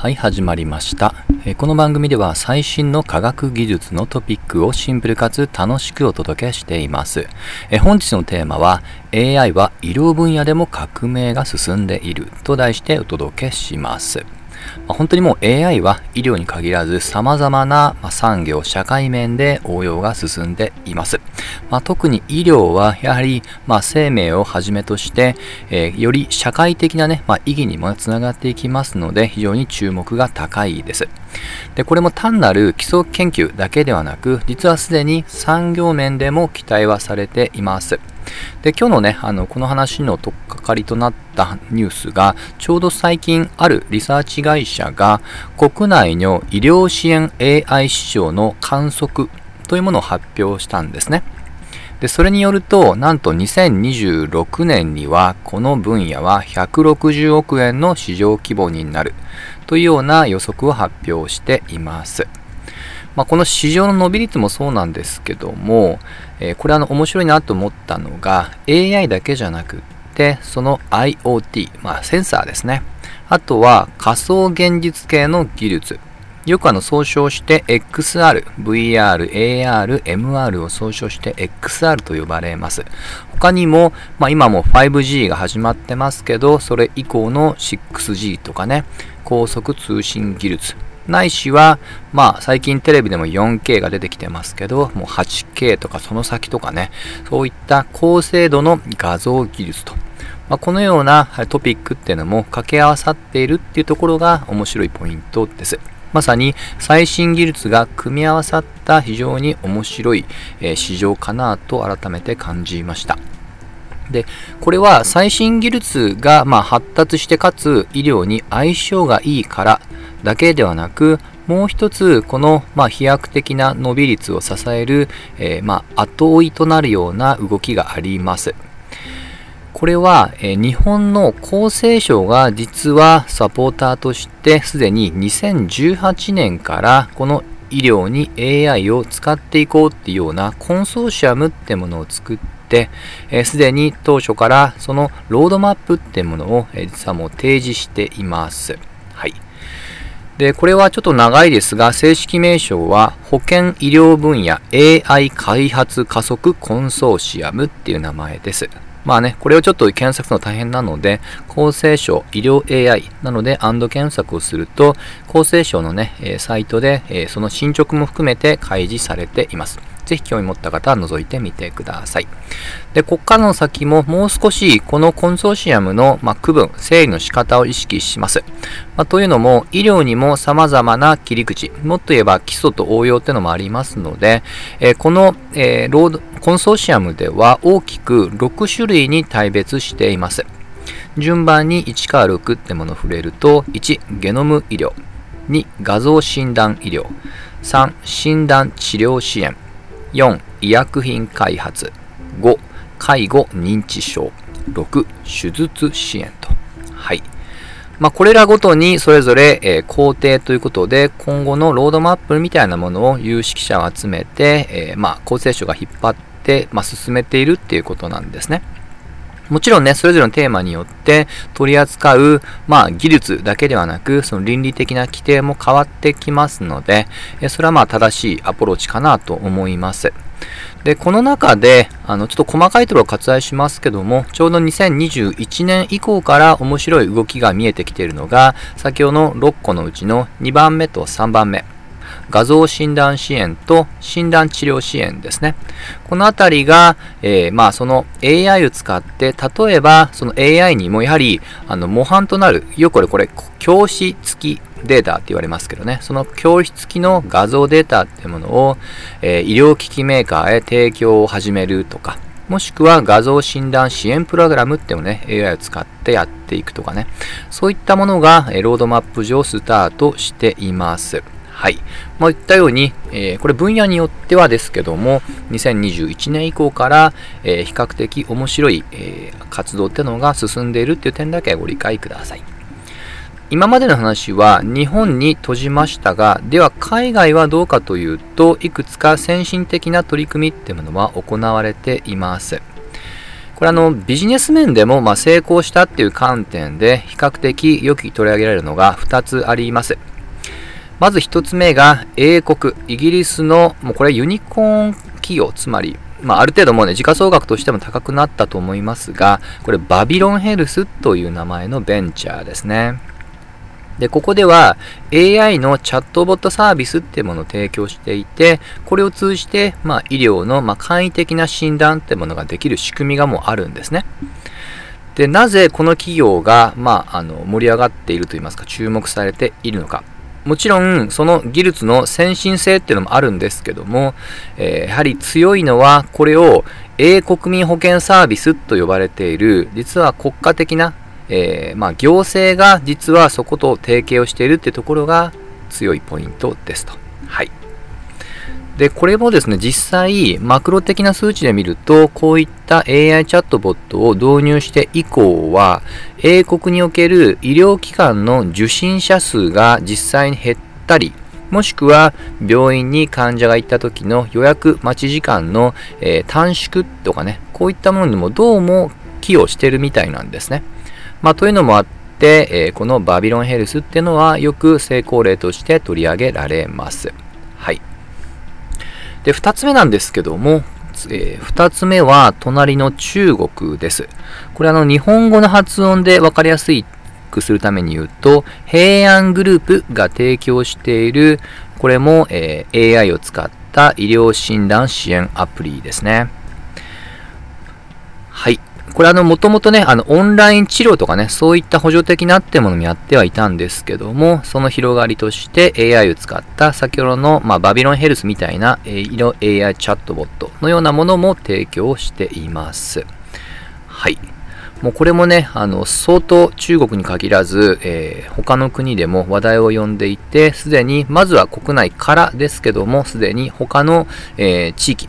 はい、始まりました。この番組では最新の科学技術のトピックをシンプルかつ楽しくお届けしています。本日のテーマは AI は医療分野でも革命が進んでいると題してお届けします。まあ本当にもう AI は医療に限らず様々な産業、社会面で応用が進んでいます。まあ、特に医療はやはりまあ生命をはじめとして、えーより社会的な、ねまあ、意義にもつながっていきますので非常に注目が高いです。でこれも単なる基礎研究だけではなく実はすでに産業面でも期待はされています。で今日のねあのこの話の取っかかりとなったニュースがちょうど最近あるリサーチ会社が国内の医療支援 AI 市場の観測というものを発表したんですね。でそれによるとなんと2026年にはこの分野は160億円の市場規模になるというような予測を発表しています。まあ、この市場の伸び率もそうなんですけども、えーこれあの面白いなと思ったのが AI だけじゃなくってその IoT、まあ、センサーですね。あとは仮想現実系の技術。よくあの総称して XR、VR、AR、MR を総称して XR と呼ばれます。他にも、まあ、今も 5G が始まってますけど、それ以降の 6G とかね、高速通信技術、ないしは、まあ最近テレビでも 4K が出てきてますけど、もう 8K とかその先とかね、そういった高精度の画像技術と、まあ、このようなトピックっていうのも掛け合わさっているっていうところが面白いポイントです。まさに最新技術が組み合わさった非常に面白い、市場かなと改めて感じました。で、これは最新技術がま発達してかつ医療に相性がいいからだけではなく、もう一つこのまあ飛躍的な伸び率を支える、えーまあ後追いとなるような動きがあります。これは、えー日本の厚生省が実はサポーターとしてすでに2018年からこの医療に AI を使っていこうっていうようなコンソーシアムってものを作ってえーすで、に当初からそのロードマップってものを、えー実はもう提示しています。で、これはちょっと長いですが、正式名称は保健医療分野 AI 開発加速コンソーシアムっていう名前です。まあね、これをちょっと検索するの大変なので、厚生省医療 AI なので、アンド検索をすると、厚生省のね、サイトで、その進捗も含めて開示されています。ぜひ興味持った方は覗いてみてください。で、ここからの先ももう少しこのコンソーシアムの、ま、区分、整理の仕方を意識します。まあ、というのも、医療にも様々な切り口、もっと言えば基礎と応用っていうのもありますので、えーこの、えーロードコンソーシアムでは大きく6種類に大別しています。順番に1から6ってものを触れると、1、ゲノム医療。2、画像診断医療。3、診断治療支援。4、医薬品開発。5、介護認知症。6、手術支援と。はい。まあ、これらごとにそれぞれ、え工程ということで、今後のロードマップみたいなものを有識者を集めて、えまあ、厚生省が引っ張って、まあ、進めているっていうことなんですね。もちろんね、それぞれのテーマによって取り扱う、まあ、技術だけではなく、その倫理的な規定も変わってきますので、それはまあ正しいアプローチかなと思います。で、この中で、あの、ちょっと細かいところを割愛しますけども、ちょうど2021年以降から面白い動きが見えてきているのが、先ほどの6個のうちの2番目と3番目。画像診断支援と診断治療支援ですね。このあたりが、えーまあその AI を使って、例えばその AI にもやはりあの模範となる、よくこれこれ教師付きデータって言われますけどね、その教師付きの画像データっていうものを、えー医療機器メーカーへ提供を始めるとか、もしくは画像診断支援プログラムっていうのね、AI を使ってやっていくとかね、そういったものが、ロードマップ上スタートしています。はい。まあ、言ったように、えーこれ分野によってはですけども、2021年以降から、えー比較的面白い、えー活動ってのが進んでいるっていう点だけご理解ください。今までの話は日本に閉じましたが、では海外はどうかというと、いくつか先進的な取り組みっていうものは行われています。これあのビジネス面でもま成功したっていう観点で比較的よく取り上げられるのが2つあります。まず1つ目が英国、イギリスの、もうこれユニコーン企業、つまり、まあ、ある程度もうね、時価総額としても高くなったと思いますが、これバビロンヘルスという名前のベンチャーですね。で、ここでは AI のチャットボットサービスっていうものを提供していて、これを通じて、まあ、医療の、ま簡易的な診断ってものができる仕組みがもうあるんですね。で、なぜこの企業が、まあ、あの盛り上がっているといいますか、注目されているのか。もちろん、その技術の先進性っていうのもあるんですけども、えー、やはり強いのは、これを英国民保険サービスと呼ばれている、実は国家的なえー、まあ、行政が実はそこと提携をしているっていうところが強いポイントですと。はい。で、これもですね、実際、マクロ的な数値で見ると、こういった AI チャットボットを導入して以降は、英国における医療機関の受診者数が実際に減ったり、もしくは病院に患者が行った時の予約待ち時間の、えー、短縮とかね、こういったものにもどうも寄与してるみたいなんですね。まあ、というのもあって、えー、このバビロンヘルスっていうのはよく成功例として取り上げられます。はい。で、二つ目なんですけども、えー、二つ目は隣の中国です。これあの日本語の発音で分かりやすくするために言うと、平安グループが提供している、これも、えー、AI を使った医療診断支援アプリですね。はい。これあの、もともとね、あの、オンライン治療とかね、そういった補助的なってものもやってはいたんですけども、その広がりとして AI を使った先ほどの、まあ、バビロンヘルスみたいな、えー、AI チャットボットのようなものも提供しています。はい。もうこれもね、あの、相当中国に限らず、えー、他の国でも話題を呼んでいて、すでに、まずは国内からですけども、すでに他の、えー、地域、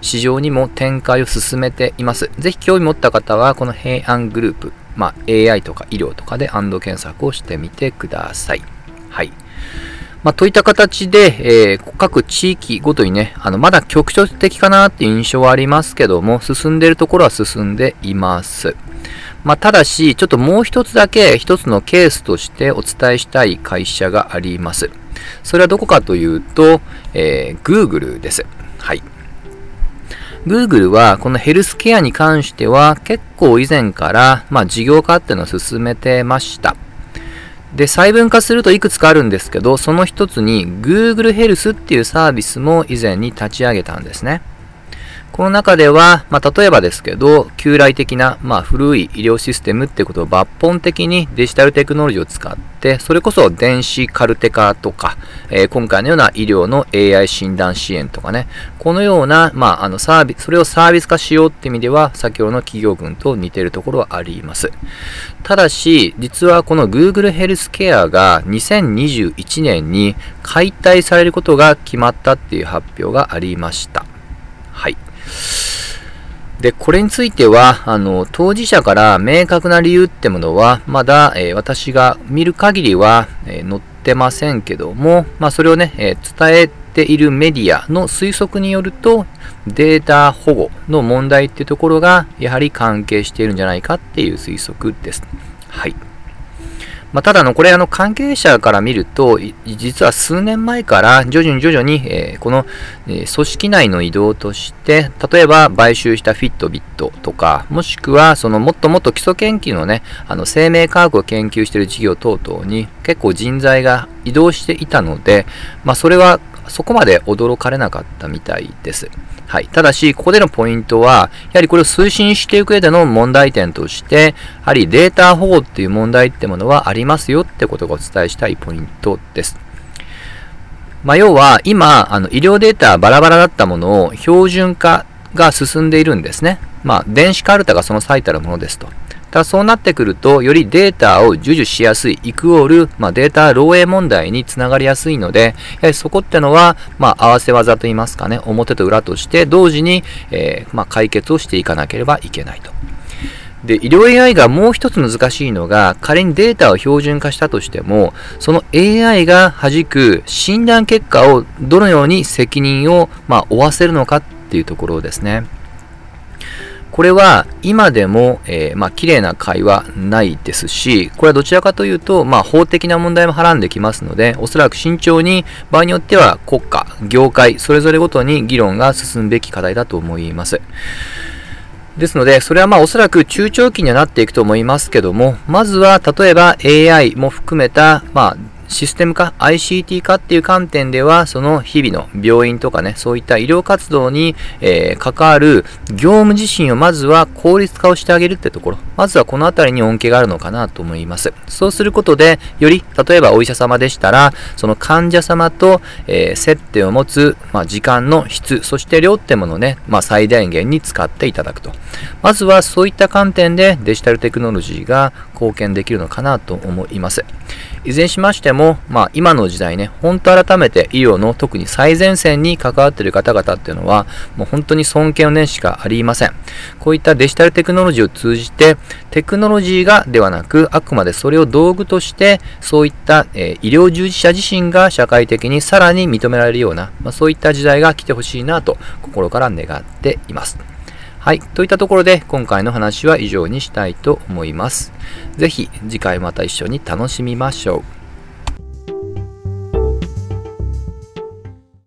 市場にも展開を進めています。ぜひ興味持った方は、この平安グループ、まあ、AI とか医療とかでアンド検索をしてみてください。はい。まあ、といった形で、えー、各地域ごとにね、あの、まだ局所的かなっていう印象はありますけども、進んでいるところは進んでいます。まあ、ただし、ちょっともう一つだけ一つのケースとしてお伝えしたい会社があります。それはどこかというと、えー、Google です。はい。Google はこのヘルスケアに関しては結構以前から、まあ、事業化っていうのを進めてました。で、細分化するといくつかあるんですけど、その一つに Google ヘルスっていうサービスも以前に立ち上げたんですね。この中では、まあ、例えばですけど、旧来的な、まあ、古い医療システムってことを抜本的にデジタルテクノロジーを使って、それこそ電子カルテ化とか、えー、今回のような医療の AI 診断支援とかね、このような、まあ、あのサービス、それをサービス化しようって意味では、先ほどの企業群と似てるところはあります。ただし、実はこの Google ヘルスケアが2021年に解体されることが決まったっていう発表がありました。はい。で、これについては、あの、当事者から明確な理由ってものは、まだ、えー、私が見る限りは、えー、載ってませんけども、まあ、それをね、えー、伝えているメディアの推測によると、データ保護の問題っていうところが、やはり関係しているんじゃないかっていう推測です。はい。まあ、ただの、これあの関係者から見ると、実は数年前から徐々に徐々に、えー、この、え、組織内の移動として、例えば買収したフィットビットとか、もしくはそのもっともっと基礎研究のね、あの生命科学を研究している事業等々に結構人材が移動していたので、まあ、それはそこまで驚かれなかったみたいです。はい。ただし、ここでのポイントは、やはりこれを推進していく上での問題点として、やはりデータ保護っていう問題ってものはありますよってことがお伝えしたいポイントです。まあ、要は、今、あの、医療データバラバラだったものを標準化が進んでいるんですね。まあ、電子カルタがその最たるものですと。ただそうなってくると、よりデータを授受しやすい、イクオール、まあ、データ漏洩問題につながりやすいので、やはりそこってのは、まあ、合わせ技といいますかね、表と裏として同時に、えー、まあ、解決をしていかなければいけないと。で、医療 AI がもう一つ難しいのが、仮にデータを標準化したとしても、その AI が弾く診断結果をどのように責任を、まあ、負わせるのかっていうところですね。これは今でも、えー、まあ、綺麗な会話ないですし、これはどちらかというと、まあ、法的な問題もはらんできますので、おそらく慎重に、場合によっては国家、業界、それぞれごとに議論が進むべき課題だと思います。ですので、それはまあおそらく中長期にはなっていくと思いますけども、まずは例えば AI も含めた、まあシステム化、ICT 化っていう観点では、その日々の病院とかね、そういった医療活動に、えー、関わる業務自身をまずは効率化をしてあげるってところ、まずはこのあたりに恩恵があるのかなと思います。そうすることで、より、例えばお医者様でしたら、その患者様と、えー、接点を持つ、まあ、時間の質、そして量ってものをね、まあ、最大限に使っていただくと。まずはそういった観点でデジタルテクノロジーが貢献できるのかなと思います。いずれにしましても、まあ、今の時代ね、本当改めて医療の特に最前線に関わっている方々っていうのは、もう本当に尊敬の念しかありません。こういったデジタルテクノロジーを通じて、テクノロジーがではなく、あくまでそれを道具として、そういった、えー、医療従事者自身が社会的にさらに認められるような、まあ、そういった時代が来てほしいなと心から願っています。はい。といったところで、今回の話は以上にしたいと思います。ぜひ、次回また一緒に楽しみましょう。